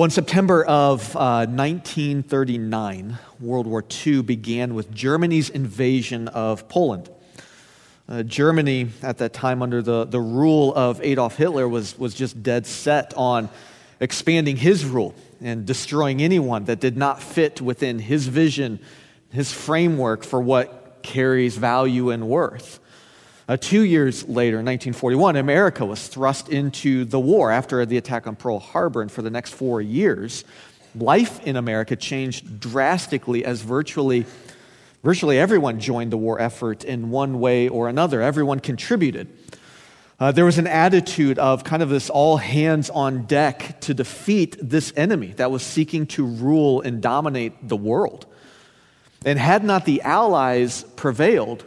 Well, in September of uh, 1939, World War II began with Germany's invasion of Poland. Uh, Germany, at that time, under the, the rule of Adolf Hitler, was, was just dead set on expanding his rule and destroying anyone that did not fit within his vision, his framework for what carries value and worth. Uh, two years later, in 1941, America was thrust into the war after the attack on Pearl Harbor. And for the next four years, life in America changed drastically as virtually, virtually everyone joined the war effort in one way or another. Everyone contributed. Uh, there was an attitude of kind of this all hands on deck to defeat this enemy that was seeking to rule and dominate the world. And had not the Allies prevailed,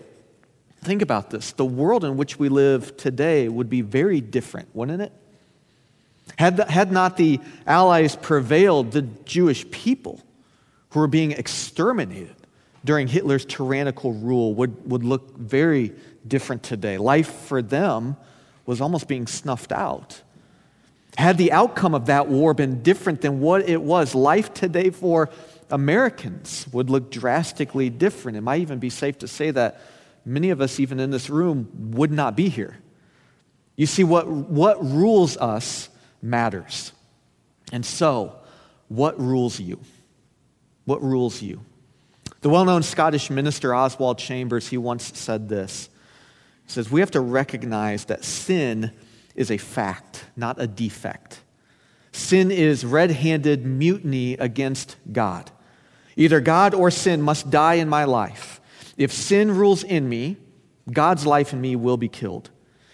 Think about this. The world in which we live today would be very different, wouldn't it? Had, the, had not the Allies prevailed, the Jewish people who were being exterminated during Hitler's tyrannical rule would, would look very different today. Life for them was almost being snuffed out. Had the outcome of that war been different than what it was, life today for Americans would look drastically different. It might even be safe to say that many of us, even in this room, would not be here. You see, what, what rules us matters. And so, what rules you? What rules you? The well known Scottish minister Oswald Chambers, he once said this. He says, We have to recognize that sin is a fact, not a defect. Sin is red handed mutiny against God. Either God or sin must die in my life. If sin rules in me, God's life in me will be killed.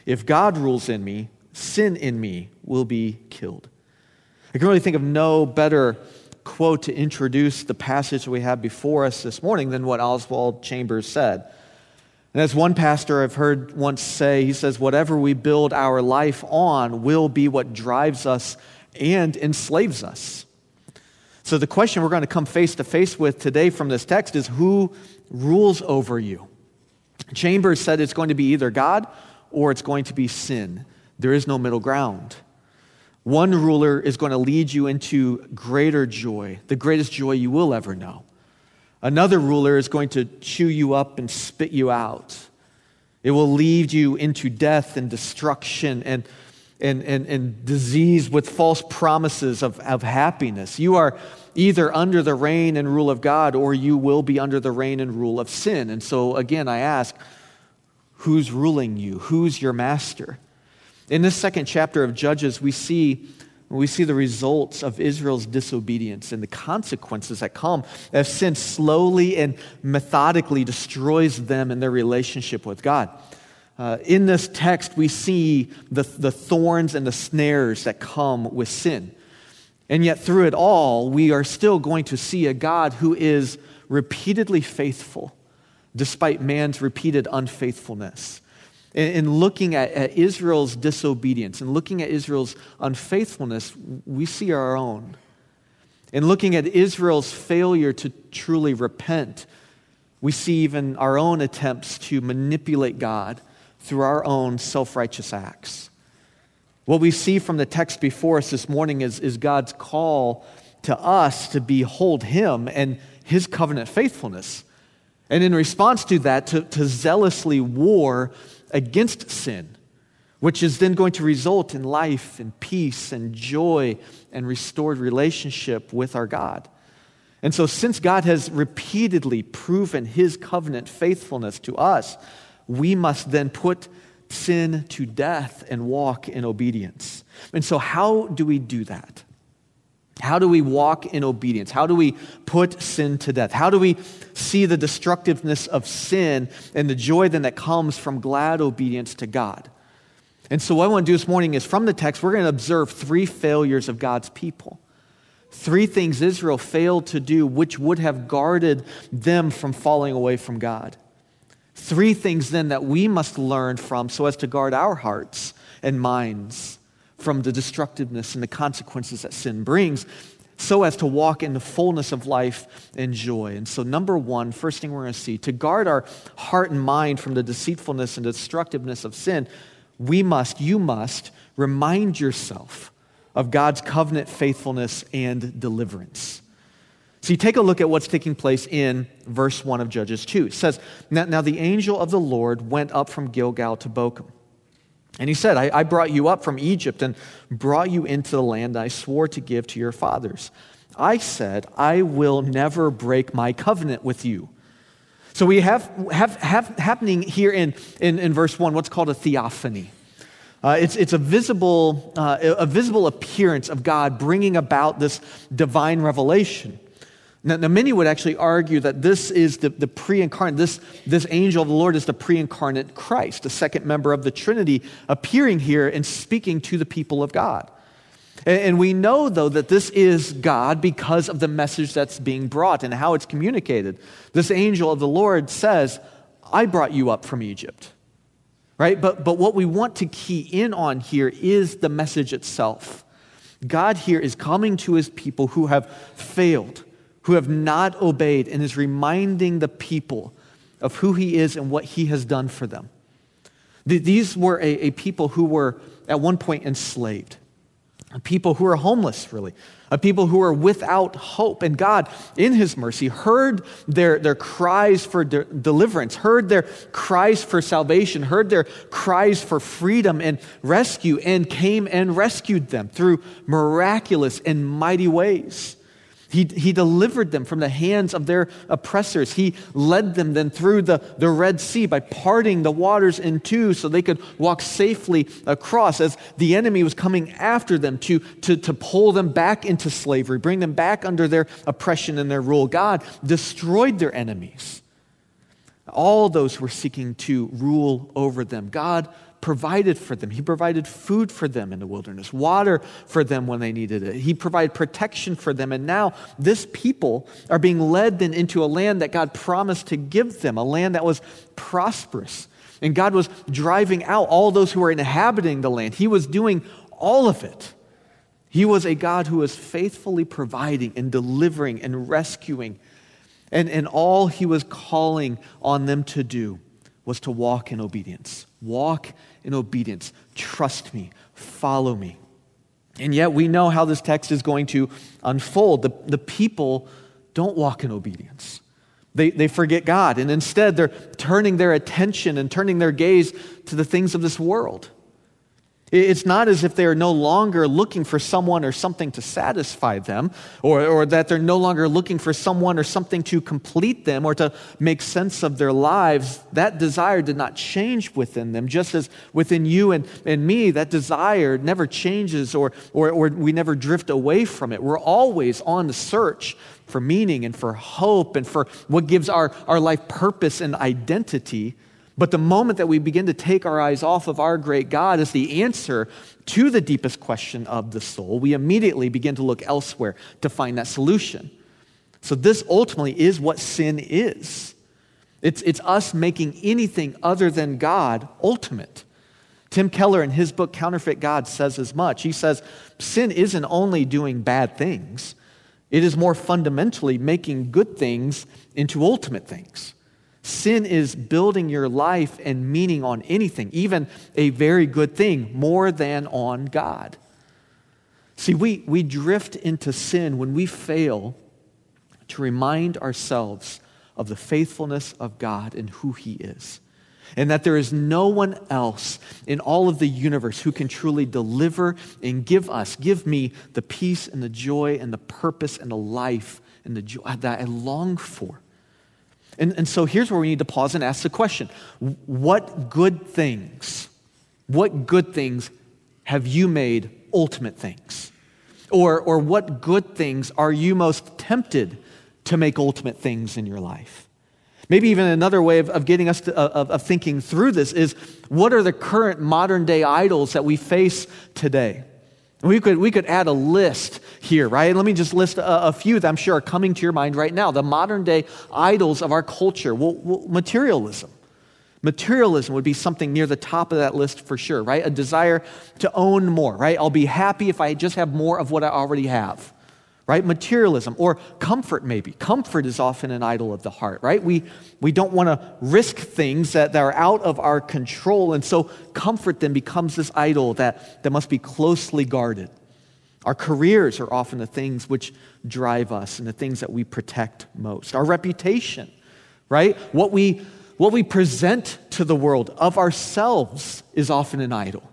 If God rules in me, sin in me will be killed. I can really think of no better quote to introduce the passage we have before us this morning than what Oswald Chambers said. And as one pastor I've heard once say, he says, Whatever we build our life on will be what drives us and enslaves us. So, the question we're going to come face to face with today from this text is who rules over you? Chambers said it's going to be either God or it's going to be sin. There is no middle ground. One ruler is going to lead you into greater joy, the greatest joy you will ever know. Another ruler is going to chew you up and spit you out. It will lead you into death and destruction and, and, and, and disease with false promises of, of happiness. You are either under the reign and rule of God or you will be under the reign and rule of sin. And so, again, I ask, who's ruling you? Who's your master? In this second chapter of Judges, we see, we see the results of Israel's disobedience and the consequences that come as sin slowly and methodically destroys them and their relationship with God. Uh, in this text, we see the, the thorns and the snares that come with sin. And yet, through it all, we are still going to see a God who is repeatedly faithful, despite man's repeated unfaithfulness. In, looking at, at Israel's disobedience and looking at Israel's unfaithfulness, we see our own. In looking at Israel's failure to truly repent, we see even our own attempts to manipulate God through our own self righteous acts. What we see from the text before us this morning is, is God's call to us to behold Him and His covenant faithfulness. And in response to that, to, to zealously war against sin, which is then going to result in life and peace and joy and restored relationship with our God. And so, since God has repeatedly proven his covenant faithfulness to us, we must then put sin to death and walk in obedience. And so, how do we do that? How do we walk in obedience? How do we put sin to death? How do we see the destructiveness of sin and the joy then that comes from glad obedience to God? And so, what I want to do this morning is from the text, we're going to observe three failures of God's people. Three things Israel failed to do, which would have guarded them from falling away from God. Three things then that we must learn from so as to guard our hearts and minds from the destructiveness and the consequences that sin brings, so as to walk in the fullness of life and joy. And so, number one, first thing we're going to see, to guard our heart and mind from the deceitfulness and destructiveness of sin, we must, you must, remind yourself of God's covenant faithfulness and deliverance. You take a look at what's taking place in verse 1 of Judges 2. It says, Now, now the angel of the Lord went up from Gilgal to Bochim. And he said, I, I brought you up from Egypt and brought you into the land I swore to give to your fathers. I said, I will never break my covenant with you. So we have, have, have happening here in, in, in verse 1 what's called a theophany. Uh, it's, it's a, visible, uh, a visible appearance of God bringing about this divine revelation. Now, now, many would actually argue that this is the, the pre incarnate, this, this angel of the Lord is the pre incarnate Christ, the second member of the Trinity, appearing here and speaking to the people of God. And, and we know, though, that this is God because of the message that's being brought and how it's communicated. This angel of the Lord says, I brought you up from Egypt. Right? But, but what we want to key in on here is the message itself. God here is coming to his people who have failed who have not obeyed and is reminding the people of who he is and what he has done for them. These were a, a people who were at one point enslaved, people who were homeless, really, a people who were without hope. And God, in his mercy, heard their, their cries for de- deliverance, heard their cries for salvation, heard their cries for freedom and rescue, and came and rescued them through miraculous and mighty ways. He, he delivered them from the hands of their oppressors. He led them then through the, the Red Sea by parting the waters in two so they could walk safely across as the enemy was coming after them to, to, to pull them back into slavery, bring them back under their oppression and their rule. God destroyed their enemies, all those who were seeking to rule over them. God provided for them. He provided food for them in the wilderness, water for them when they needed it. He provided protection for them. And now this people are being led then into a land that God promised to give them, a land that was prosperous. And God was driving out all those who were inhabiting the land. He was doing all of it. He was a God who was faithfully providing and delivering and rescuing. And, and all he was calling on them to do was to walk in obedience. Walk in obedience. Trust me. Follow me. And yet we know how this text is going to unfold. The, the people don't walk in obedience. They, they forget God, and instead they're turning their attention and turning their gaze to the things of this world. It's not as if they are no longer looking for someone or something to satisfy them, or, or that they're no longer looking for someone or something to complete them or to make sense of their lives. That desire did not change within them, just as within you and, and me, that desire never changes or, or, or we never drift away from it. We're always on the search for meaning and for hope and for what gives our, our life purpose and identity. But the moment that we begin to take our eyes off of our great God as the answer to the deepest question of the soul, we immediately begin to look elsewhere to find that solution. So, this ultimately is what sin is it's, it's us making anything other than God ultimate. Tim Keller, in his book Counterfeit God, says as much. He says, Sin isn't only doing bad things, it is more fundamentally making good things into ultimate things. Sin is building your life and meaning on anything, even a very good thing, more than on God. See, we, we drift into sin when we fail to remind ourselves of the faithfulness of God and who He is. And that there is no one else in all of the universe who can truly deliver and give us, give me the peace and the joy and the purpose and the life and the joy that I long for. And, and so here's where we need to pause and ask the question What good things, what good things have you made ultimate things? Or, or what good things are you most tempted to make ultimate things in your life? Maybe even another way of, of getting us to, of, of thinking through this is what are the current modern day idols that we face today? We could, we could add a list here, right? Let me just list a, a, few that I'm sure are coming to your mind right now. The modern day idols of our culture. Well, well, materialism. Materialism would be something near the top of that list for sure, right? A desire to own more, right? I'll be happy if I just have more of what I already have right? Materialism or comfort, maybe. Comfort is often an idol of the heart, right? We, we don't want to risk things that, that are out of our control. And so comfort then becomes this idol that, that must be closely guarded. Our careers are often the things which drive us and the things that we protect most. Our reputation, right? What we, what we present to the world of ourselves is often an idol.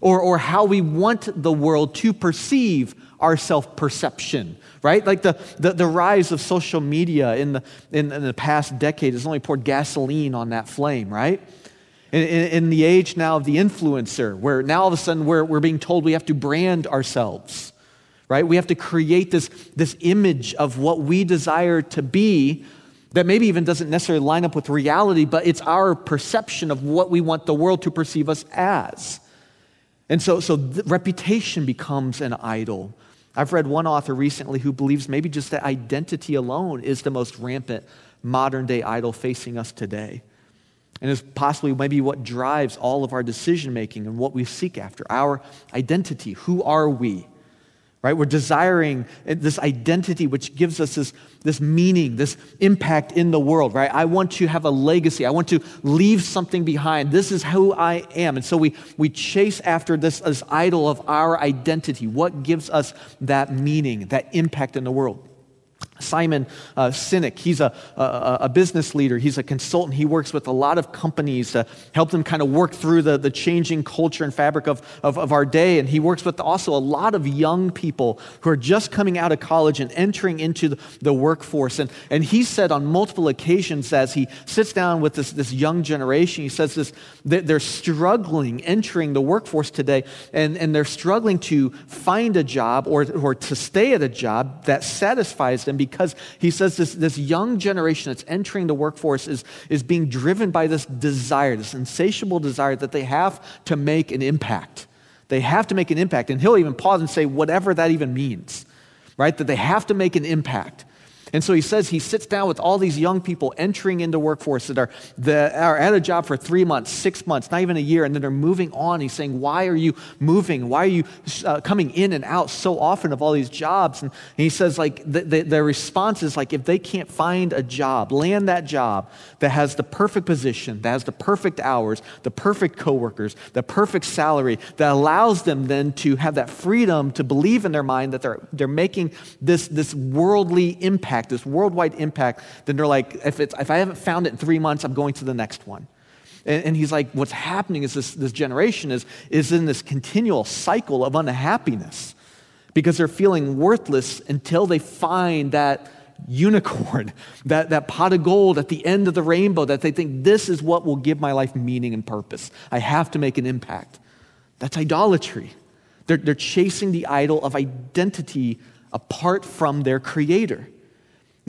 Or, or how we want the world to perceive our self perception, right? Like the, the, the, rise of social media in the, in, in, the past decade has only poured gasoline on that flame, right? In, in, in, the age now of the influencer, where now all of a sudden we're, we're being told we have to brand ourselves, right? We have to create this, this image of what we desire to be that maybe even doesn't necessarily line up with reality, but it's our perception of what we want the world to perceive us as. And so, so reputation becomes an idol. I've read one author recently who believes maybe just that identity alone is the most rampant modern day idol facing us today. And is possibly maybe what drives all of our decision making and what we seek after our identity. Who are we? right? We're desiring this identity which gives us this, this meaning, this impact in the world, right? I want to have a legacy. I want to leave something behind. This is who I am. And so we, we chase after this, this idol of our identity. What gives us that meaning, that impact in the world? Simon uh, Sinek, he's a, a, a, business leader. He's a consultant. He works with a lot of companies to help them kind of work through the, the changing culture and fabric of, of, of, our day. And he works with also a lot of young people who are just coming out of college and entering into the, the workforce. And, and he said on multiple occasions as he sits down with this, this young generation, he says this, they're struggling entering the workforce today, and, and they're struggling to find a job or, or to stay at a job that satisfies them because he says this, this young generation that's entering the workforce is, is being driven by this desire, this insatiable desire that they have to make an impact. They have to make an impact. And he'll even pause and say, whatever that even means, right? That they have to make an impact. And so he says he sits down with all these young people entering into workforce that are, that are at a job for three months, six months, not even a year, and then they're moving on. He's saying, Why are you moving? Why are you uh, coming in and out so often of all these jobs? And, and he says, like, the, the, their response is like, if they can't find a job, land that job that has the perfect position, that has the perfect hours, the perfect coworkers, the perfect salary, that allows them then to have that freedom to believe in their mind that they're, they're making this, this worldly impact impact, this worldwide impact, then they're like, if, it's, if I haven't found it in three months, I'm going to the next one. And, and he's like, what's happening is this, this generation is, is in this continual cycle of unhappiness because they're feeling worthless until they find that unicorn, that, that pot of gold at the end of the rainbow that they think this is what will give my life meaning and purpose. I have to make an impact. That's idolatry. They're, they're chasing the idol of identity apart from their creator.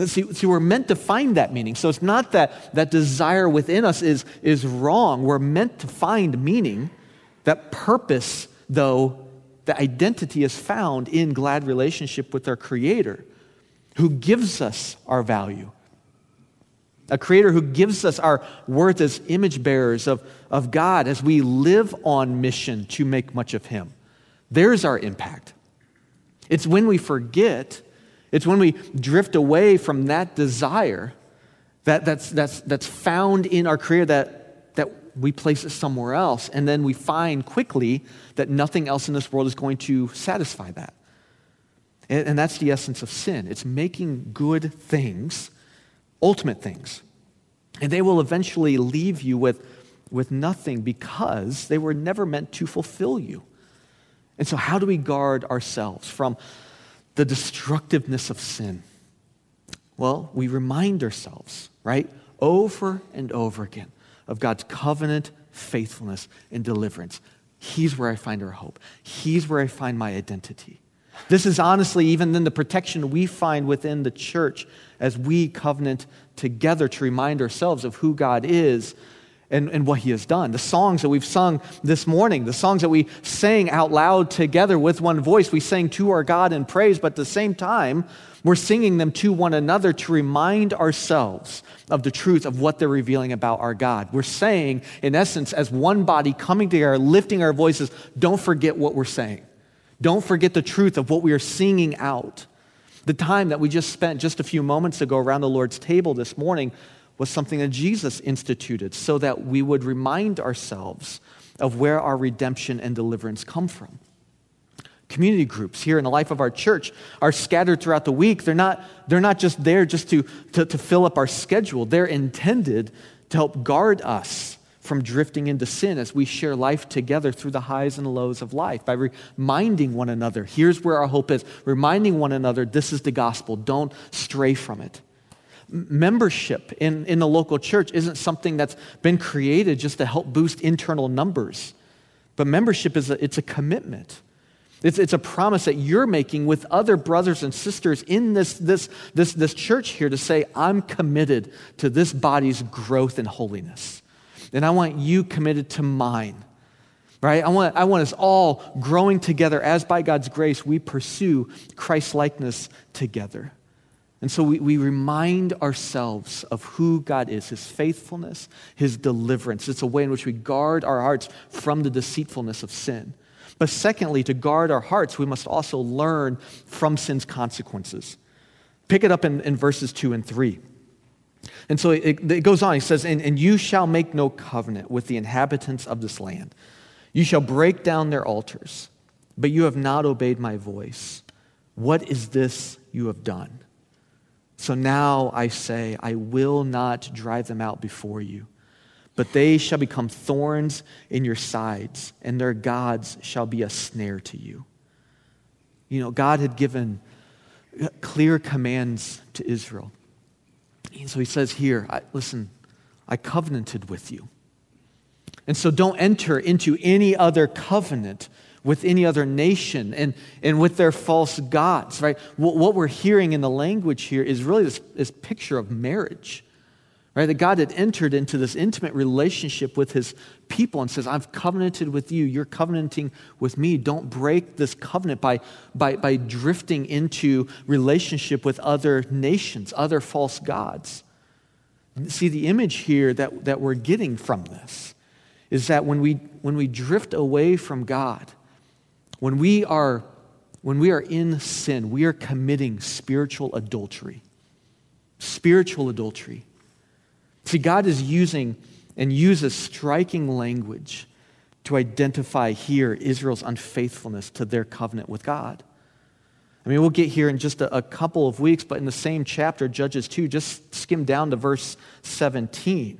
See, see, we're meant to find that meaning. So it's not that that desire within us is, is wrong. We're meant to find meaning. That purpose, though, the identity is found in glad relationship with our Creator who gives us our value. A Creator who gives us our worth as image bearers of, of God as we live on mission to make much of Him. There's our impact. It's when we forget it's when we drift away from that desire that, that's, that's, that's found in our career that, that we place it somewhere else. And then we find quickly that nothing else in this world is going to satisfy that. And, and that's the essence of sin it's making good things, ultimate things. And they will eventually leave you with, with nothing because they were never meant to fulfill you. And so, how do we guard ourselves from the destructiveness of sin? Well, we remind ourselves, right, over and over again of God's covenant faithfulness and deliverance. He's where I find our hope. He's where I find my identity. This is honestly even then the protection we find within the church as we covenant together to remind ourselves of who God is and, and what he has done. The songs that we've sung this morning, the songs that we sang out loud together with one voice, we sang to our God in praise, but at the same time, we're singing them to one another to remind ourselves of the truth of what they're revealing about our God. We're saying, in essence, as one body coming together, lifting our voices, don't forget what we're saying. Don't forget the truth of what we are singing out. The time that we just spent just a few moments ago around the Lord's table this morning was something that Jesus instituted so that we would remind ourselves of where our redemption and deliverance come from. community groups here in the life of our church are scattered throughout the week. They're not, they're not just there just to, to, to fill up our schedule, they're intended to help guard us from drifting into sin as we share life together through the highs and lows of life by reminding one another here's where our hope is, reminding one another this is the gospel, don't stray from it. Membership in, in the local church isn't something that's been created just to help boost internal numbers, but membership is a, it's a commitment. It's, it's a promise that you're making with other brothers and sisters in this, this, this, this church here to say, I'm committed to this body's growth and holiness And I want you committed to mine. Right? I want, I want us all growing together as by God's grace we pursue Christ likeness together. And so we, we remind ourselves of who God is, his faithfulness, his deliverance. It's a way in which we guard our hearts from the deceitfulness of sin. But secondly, to guard our hearts, we must also learn from sin's consequences. Pick it up in, in verses 2 and 3. And so it, it goes on. He says, and, and you shall make no covenant with the inhabitants of this land. You shall break down their altars, but you have not obeyed my voice. What is this you have done? So now I say, I will not drive them out before you, but they shall become thorns in your sides, and their gods shall be a snare to you. You know, God had given clear commands to Israel. And so he says here, I, listen, I covenanted with you. And so don't enter into any other covenant with any other nation and, and with their false gods, right? What, what we're hearing in the language here is really this, this picture of marriage right? That God had entered into this intimate relationship with his people and says, I've covenanted with you, you're covenanting with me. Don't break this covenant by, by, by drifting into relationship with other nations, other false gods. See, the image here that, that we're getting from this is that when we, when we drift away from God, when we are when we are in sin, we are committing spiritual adultery. Spiritual adultery. See, God is using and uses striking language to identify here Israel's unfaithfulness to their covenant with God. I mean, we'll get here in just a, a, couple of weeks, but in the same chapter, Judges 2, just skim down to verse 17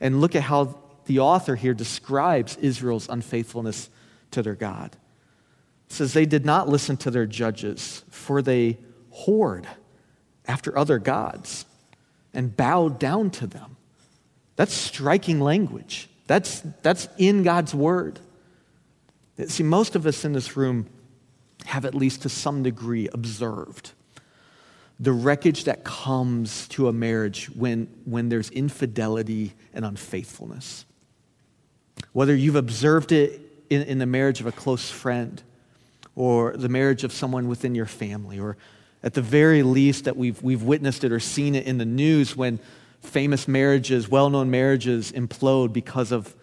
and look at how the author here describes Israel's unfaithfulness to their God. It says, They did not listen to their judges, for they whored after other gods and bowed down to them. That's striking language. That's, that's in God's word. See, most of us in this room have, at least to some degree, observed the wreckage that comes to a marriage when, when there's infidelity and unfaithfulness. Whether you've observed it in, in the marriage of a close friend, or the marriage of someone within your family, or at the very least that we've, we've witnessed it or seen it in the news when famous marriages, well known marriages implode because of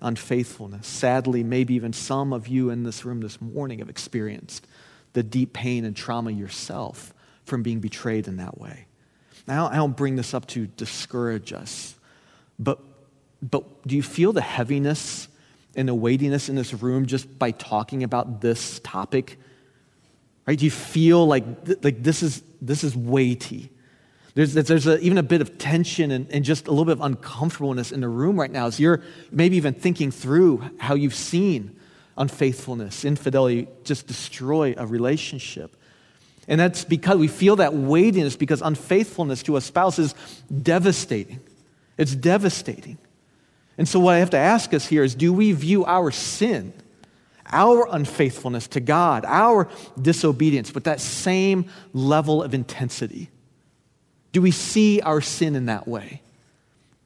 unfaithfulness. Sadly, maybe even some of you in this room this morning have experienced the deep pain and trauma yourself from being betrayed in that way. Now, I don't bring this up to discourage us, but, but do you feel the heaviness and the weightiness in this room just by talking about this topic? Right? Do you feel like, like this, is, this is weighty? There's, there's a, even a bit of tension and, and just a little bit of uncomfortableness in the room right now as you're maybe even thinking through how you've seen unfaithfulness, infidelity just destroy a relationship. And that's because we feel that weightiness because unfaithfulness to a spouse is devastating. It's devastating. And so, what I have to ask us here is do we view our sin, our unfaithfulness to God, our disobedience with that same level of intensity? Do we see our sin in that way?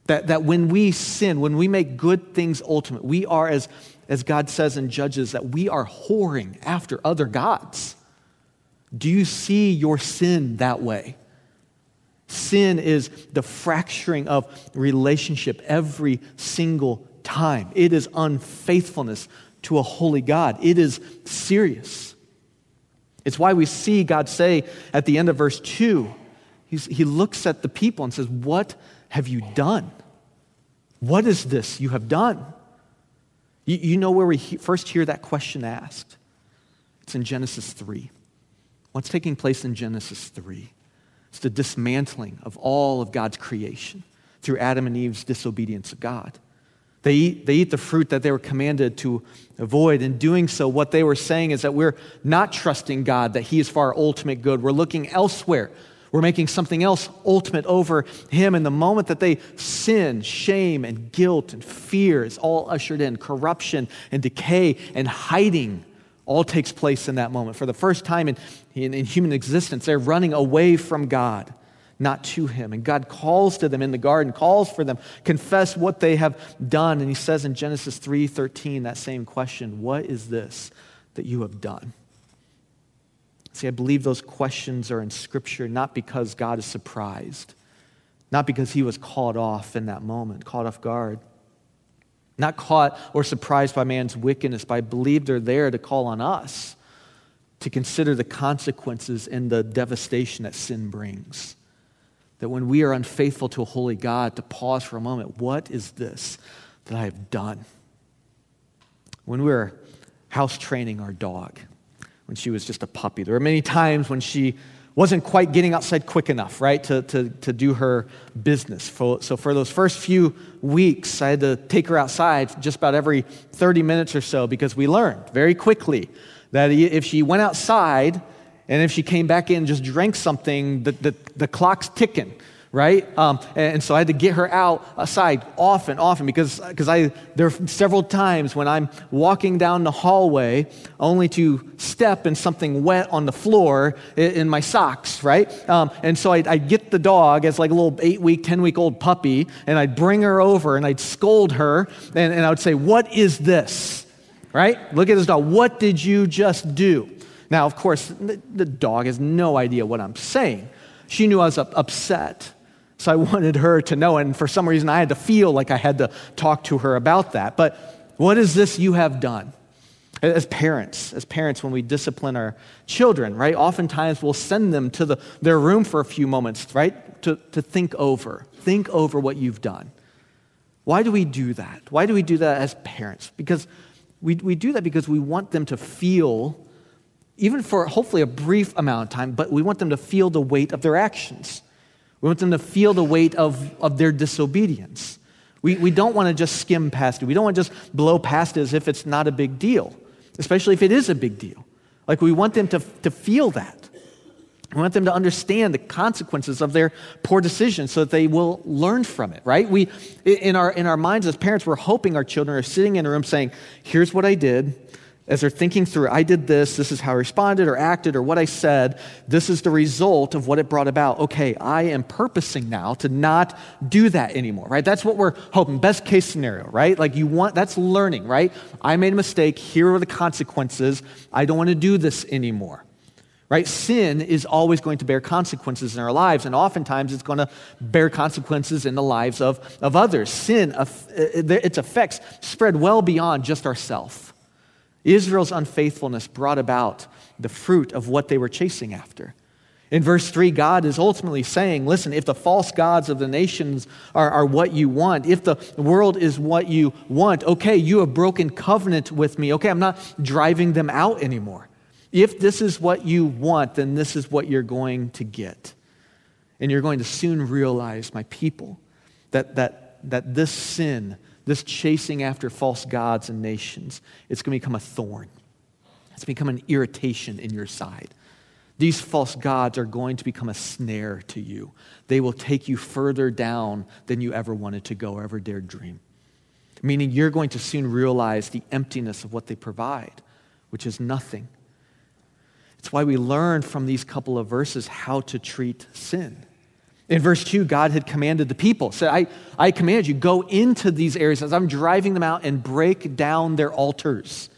That, that when we sin, when we make good things ultimate, we are, as, as God says in Judges, that we are whoring after other gods. Do you see your sin that way? Sin is the fracturing of relationship every single time. It is unfaithfulness to a holy God. It is serious. It's why we see God say at the end of verse 2 He's, he looks at the people and says, What have you done? What is this you have done? You, you know where we he, first hear that question asked? It's in Genesis 3. What's taking place in Genesis 3? It's the dismantling of all of God's creation through Adam and Eve's disobedience of God. They eat, they eat the fruit that they were commanded to avoid. In doing so, what they were saying is that we're not trusting God, that He is for our ultimate good. We're looking elsewhere. We're making something else ultimate over Him. And the moment that they sin, shame and guilt and fear is all ushered in. Corruption and decay and hiding all takes place in that moment. For the first time in, in, in human existence, they're running away from God not to him. And God calls to them in the garden, calls for them, confess what they have done. And he says in Genesis 3:13 that same question, what is this that you have done? See, I believe those questions are in scripture not because God is surprised, not because he was caught off in that moment, caught off guard. Not caught or surprised by man's wickedness, but I believe they're there to call on us to consider the consequences and the devastation that sin brings that when we are unfaithful to a holy God, to pause for a moment, what is this that I have done? When we were house training our dog, when she was just a puppy, there were many times when she wasn't quite getting outside quick enough, right, to, to, to do her business. So, for those first few weeks, I had to take her outside just about every 30 minutes or so because we learned very quickly that if she went outside, and if she came back in and just drank something, the, the, the clock's ticking, right? Um, and so I had to get her out aside often, often, because because I there are several times when I'm walking down the hallway only to step in something wet on the floor in, in my socks, right? Um, and so I'd, I'd, get the dog as like a little eight week, 10 week old puppy, and I'd bring her over and I'd scold her, and, and I would say, What is this? Right? Look at this dog. What did you just do? Now, of course, the, the dog has no idea what I'm saying. She knew I was upset. So I wanted her to know, and for some reason I had to feel like I had to talk to her about that. But what is this you have done? As parents, as parents, when we discipline our children, right, oftentimes we'll send them to the, their room for a few moments, right, to, to think over. Think over what you've done. Why do we do that? Why do we do that as parents? Because we, we do that because we want them to feel even for hopefully a brief amount of time, but we want them to feel the weight of their actions. We want them to feel the weight of, of their disobedience. We, we don't want to just skim past it. We don't want to just blow past it as if it's not a big deal, especially if it is a big deal. Like we want them to, to feel that. We want them to understand the consequences of their poor decisions so that they will learn from it, right? We, in, our, in our minds as parents, we're hoping our children are sitting in a room saying, Here's what I did as they're thinking through, I did this, this is how I responded or acted or what I said, this is the result of what it brought about. Okay, I am purposing now to not do that anymore, right? That's what we're hoping. Best case scenario, right? Like you want, that's learning, right? I made a mistake, here are the consequences. I don't want to do this anymore. Right? Sin is always going to bear consequences in our lives, and oftentimes it's going to bear consequences in the lives of, of others. Sin, uh, its effects spread well beyond just ourselves. Israel's unfaithfulness brought about the fruit of what they were chasing after. In verse 3, God is ultimately saying, listen, if the false gods of the nations are, are, what you want, if the world is what you want, okay, you have broken covenant with me. Okay, I'm not driving them out anymore. If this is what you want, then this is what you're going to get. And you're going to soon realize, my people, that, that, that this sin this chasing after false gods and nations, it's going to become a thorn. It's become an irritation in your side. These false gods are going to become a snare to you. They will take you further down than you ever wanted to go or ever dared dream. Meaning you're going to soon realize the emptiness of what they provide, which is nothing. It's why we learn from these couple of verses how to treat sin. In verse 2, God had commanded the people, said, I, I command you, go into these areas as I'm driving them out and break down their altars.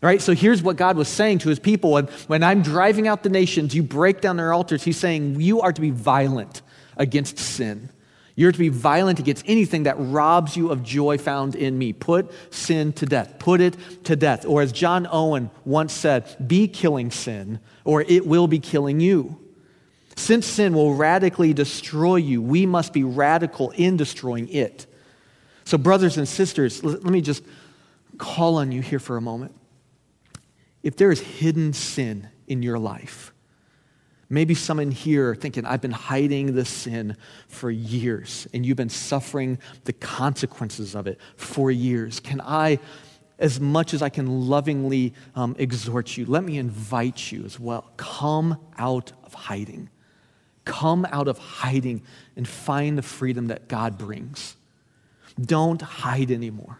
Right? So here's what God was saying to his people. When, when I'm driving out the nations, you break down their altars. He's saying, You are to be violent against sin. You're to be violent against anything that robs you of joy found in me. Put sin to death. Put it to death. Or as John Owen once said, be killing sin, or it will be killing you. Since sin will radically destroy you, we must be radical in destroying it. So, brothers and sisters, let me just call on you here for a moment. if there is hidden sin in your life, maybe someone here thinking, I've been hiding this sin for years and you've been suffering the consequences of it for years. Can I, as much as I can lovingly um, exhort you, let me invite you as well. Come out of hiding. Come out of hiding and find the freedom that God brings. Don't hide anymore.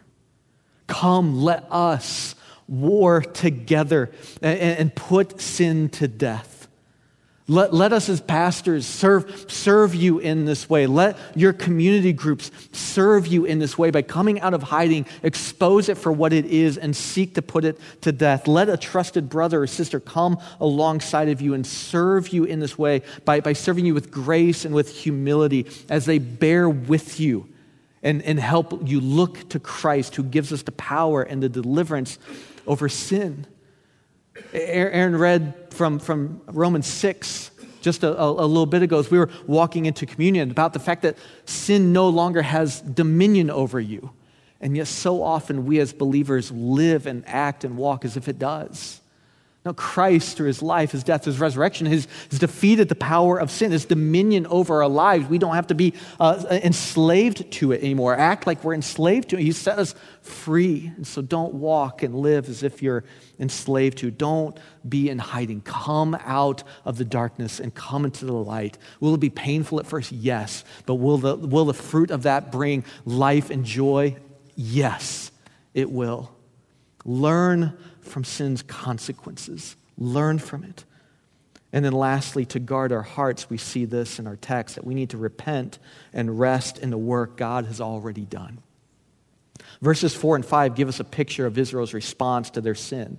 Come, let us war together and, and put sin to death. Let, let us as pastors serve, serve you in this way. Let your community groups serve you in this way by coming out of hiding, expose it for what it is, and seek to put it to death. Let a trusted brother or sister come alongside of you and serve you in this way by, by serving you with grace and with humility as they bear with you and, and help you look to Christ who gives us the power and the deliverance over sin. Aaron read from, from Romans 6 just a, a, little bit ago as we were walking into communion about the fact that sin no longer has dominion over you. And yet, so often we as believers live and act and walk as if it does. Now, Christ, through his life, his death, his resurrection, has, has defeated the power of sin, his dominion over our lives. We don't have to be uh, enslaved to it anymore, act like we're enslaved to it. He set us free. And so don't walk and live as if you're enslaved to. Don't be in hiding. Come out of the darkness and come into the light. Will it be painful at first? Yes. But will the, will the fruit of that bring life and joy? Yes, it will. Learn from sin's consequences. Learn from it. And then, lastly, to guard our hearts, we see this in our text that we need to repent and rest in the work God has already done. Verses 4 and 5 give us a picture of Israel's response to their sin.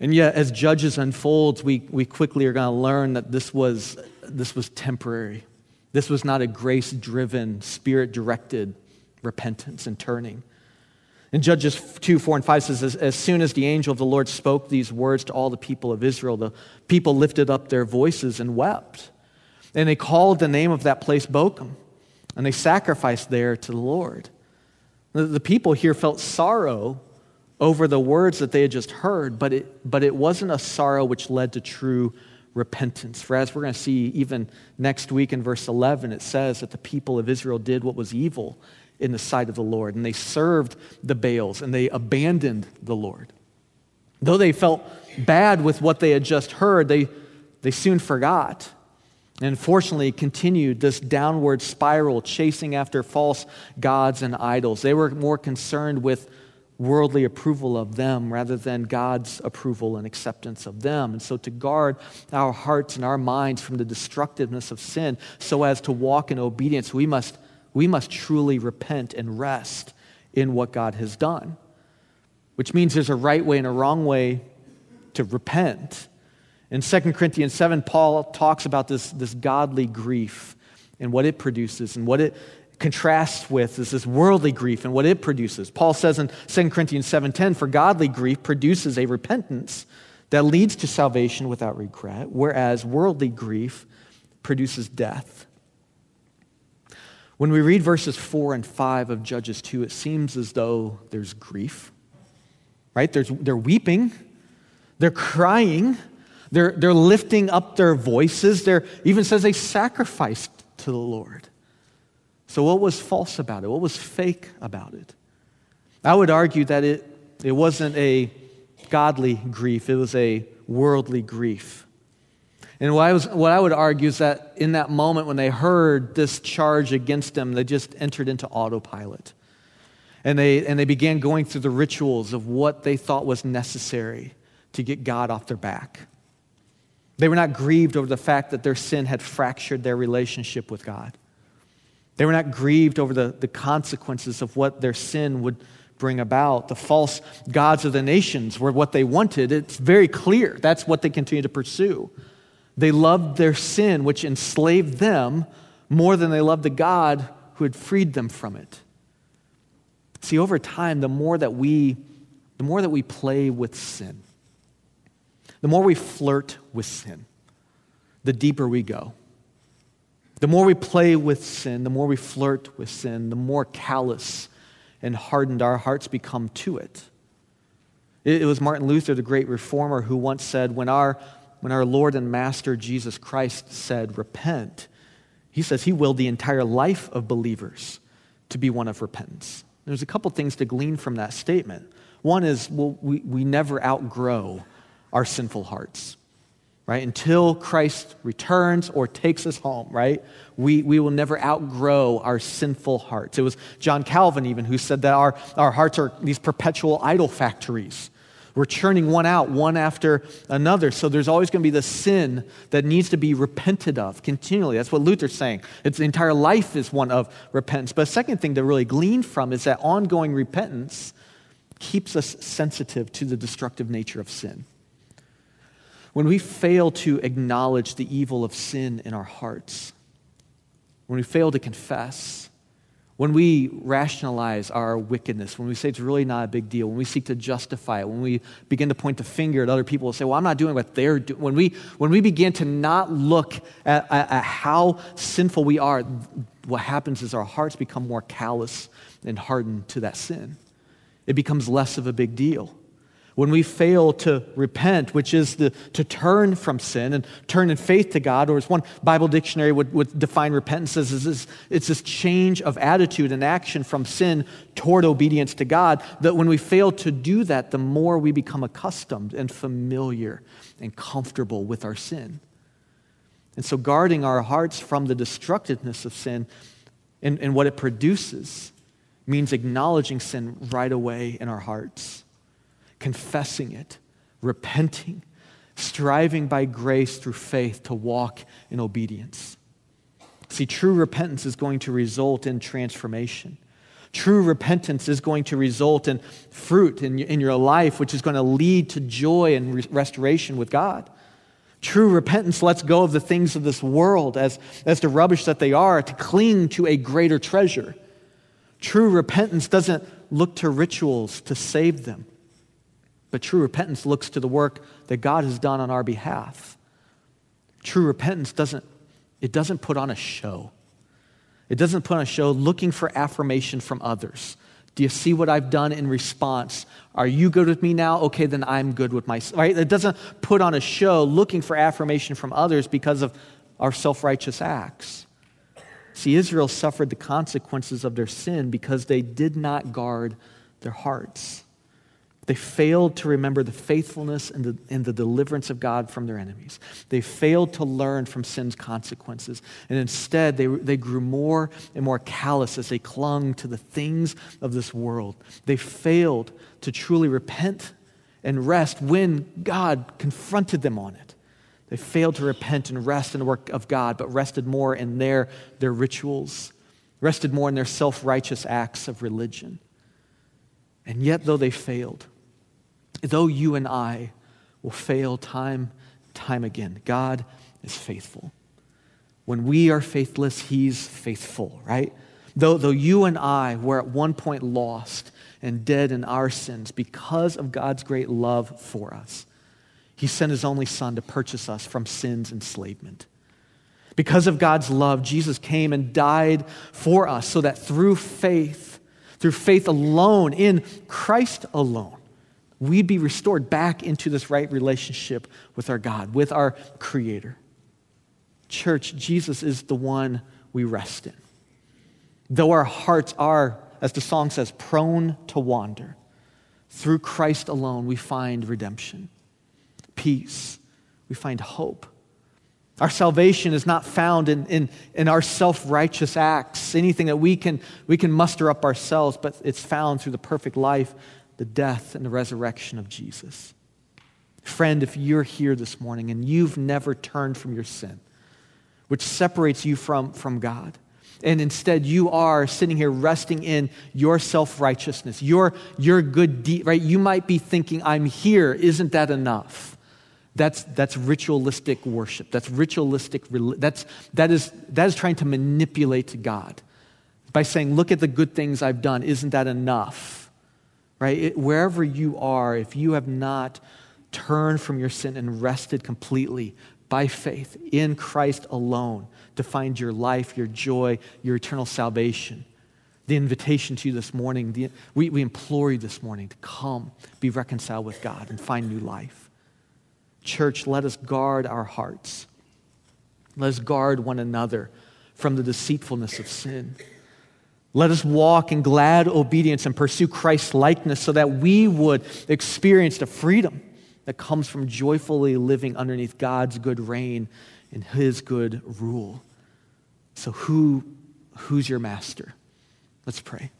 And yet, as Judges unfolds, we, we quickly are going to learn that this was, this was temporary. This was not a grace driven, spirit directed repentance and turning. In Judges 2, 4, and 5 says, as, as, soon as the angel of the Lord spoke these words to all the people of Israel, the people lifted up their voices and wept. And they called the name of that place Bochim, and they sacrificed there to the Lord. The, the people here felt sorrow over the words that they had just heard, but it, but it wasn't a sorrow which led to true repentance. For as we're going to see even next week in verse 11, it says that the people of Israel did what was evil in the sight of the Lord. And they served the Baals and they abandoned the Lord. Though they felt bad with what they had just heard, they, they soon forgot. And unfortunately, continued this downward spiral, chasing after false gods and idols. They were more concerned with worldly approval of them rather than God's approval and acceptance of them. And so, to guard our hearts and our minds from the destructiveness of sin so as to walk in obedience, we must we must truly repent and rest in what God has done. Which means there's a right way and a wrong way to repent. In 2 Corinthians 7, Paul talks about this, this godly grief and what it produces and what it contrasts with is this worldly grief and what it produces. Paul says in 2 Corinthians 7:10, for godly grief produces a repentance that leads to salvation without regret, whereas worldly grief produces death. When we read verses 4 and 5 of Judges 2, it seems as though there's grief, right? There's, they're weeping, they're crying, they're, they're lifting up their voices. There even says they sacrificed to the Lord. So, what was false about it? What was fake about it? I would argue that it, it wasn't a godly grief, it was a worldly grief. And what I, was, what I would argue is that in that moment when they heard this charge against them, they just entered into autopilot. And they, and they began going through the rituals of what they thought was necessary to get God off their back. They were not grieved over the fact that their sin had fractured their relationship with God. They were not grieved over the, the consequences of what their sin would bring about. The false gods of the nations were what they wanted. It's very clear. That's what they continue to pursue. They loved their sin, which enslaved them, more than they loved the God who had freed them from it. See, over time, the more that we, the more that we play with sin, the more we flirt with sin, the deeper we go. The more we play with sin, the more we flirt with sin, the more callous and hardened our hearts become to it. It, was Martin Luther, the great reformer, who once said, when our, when our Lord and Master Jesus Christ said, repent, he says he willed the entire life of believers to be one of repentance. There's a couple things to glean from that statement. One is, well, we, we never outgrow our sinful hearts, right? Until Christ returns or takes us home, right? We, we will never outgrow our sinful hearts. It was John Calvin, even, who said that our, our hearts are these perpetual idol factories. We're churning one out, one after another. So there's always going to be the sin that needs to be repented of continually. That's what Luther's saying. It's the entire life is one of repentance. But a second thing to really glean from is that ongoing repentance keeps us sensitive to the destructive nature of sin. When we fail to acknowledge the evil of sin in our hearts, when we fail to confess, when we rationalize our wickedness, when we say it's really not a big deal, when we seek to justify it, when we begin to point the finger at other people and say, well, I'm not doing what they're doing, when we, when we begin to not look at, at, at how sinful we are, what happens is our hearts become more callous and hardened to that sin it becomes less of a big deal. When we fail to repent, which is the, to turn from sin and turn in faith to God, or as one Bible dictionary would, would define repentance as, is it's this change of attitude and action from sin toward obedience to God, that when we fail to do that, the more we become accustomed and familiar and comfortable with our sin. And so, guarding our hearts from the destructiveness of sin and, and what it produces means acknowledging sin right away in our hearts, confessing it, repenting, striving by grace through faith to walk in obedience. See, true repentance is going to result in transformation. True repentance is going to result in fruit in, in your life, which is going to lead to joy and re- restoration with God. True repentance lets go of the things of this world as, as the rubbish that they are to cling to a greater treasure True repentance doesn't look to rituals to save them, but true repentance looks to the work that God has done on our behalf. True repentance doesn't, it doesn't put on a show. It doesn't put on a show looking for affirmation from others. Do you see what I've done in response? Are you good with me now? Okay, then I'm good with myself. Right? It doesn't put on a show looking for affirmation from others because of our self righteous acts. See, Israel suffered the consequences of their sin because they did not guard their hearts. They failed to remember the faithfulness and the, and the deliverance of God from their enemies. They failed to learn from sin's consequences. And instead, they, they grew more and more callous as they clung to the things of this world. They failed to truly repent and rest when God confronted them on it. They failed to repent and rest in the work of God, but rested more in their, their rituals, rested more in their self righteous acts of religion. And yet, though they failed, though you and I will fail time time again, God is faithful. When we are faithless, He's faithful, right? Though, though you and I were at one point lost and dead in our sins because of God's great love for us, he sent his only son to purchase us from sin's enslavement. Because of God's love, Jesus came and died for us so that through faith, through faith alone, in Christ alone, we'd be restored back into this right relationship with our God, with our Creator. Church, Jesus is the one we rest in. Though our hearts are, as the song says, prone to wander, through Christ alone we find redemption peace, we find hope. Our salvation is not found in, in, in our self righteous acts, anything that we can, we can muster up ourselves, but it's found through the perfect life, the death, and the resurrection of Jesus. Friend, if you're here this morning and you've never turned from your sin, which separates you from, from God, and instead you are sitting here resting in your self-righteousness your, your good deed right you might be thinking i'm here isn't that enough that's, that's ritualistic worship. That's ritualistic, that's, that, is, that is trying to manipulate God by saying, Look at the good things I've done. Isn't that enough? Right? It, wherever you are, if you have not turned from your sin and rested completely by faith in Christ alone to find your life, your joy, your eternal salvation, the invitation to you this morning, the, we, we implore you this morning to come, be reconciled with God, and find new life. Church, let us guard our hearts. Let us guard one another from the deceitfulness of sin. Let us walk in glad obedience and pursue Christ's likeness so that we would experience the freedom that comes from joyfully living underneath God's good reign and His good rule. So, who, who's your master? Let's pray.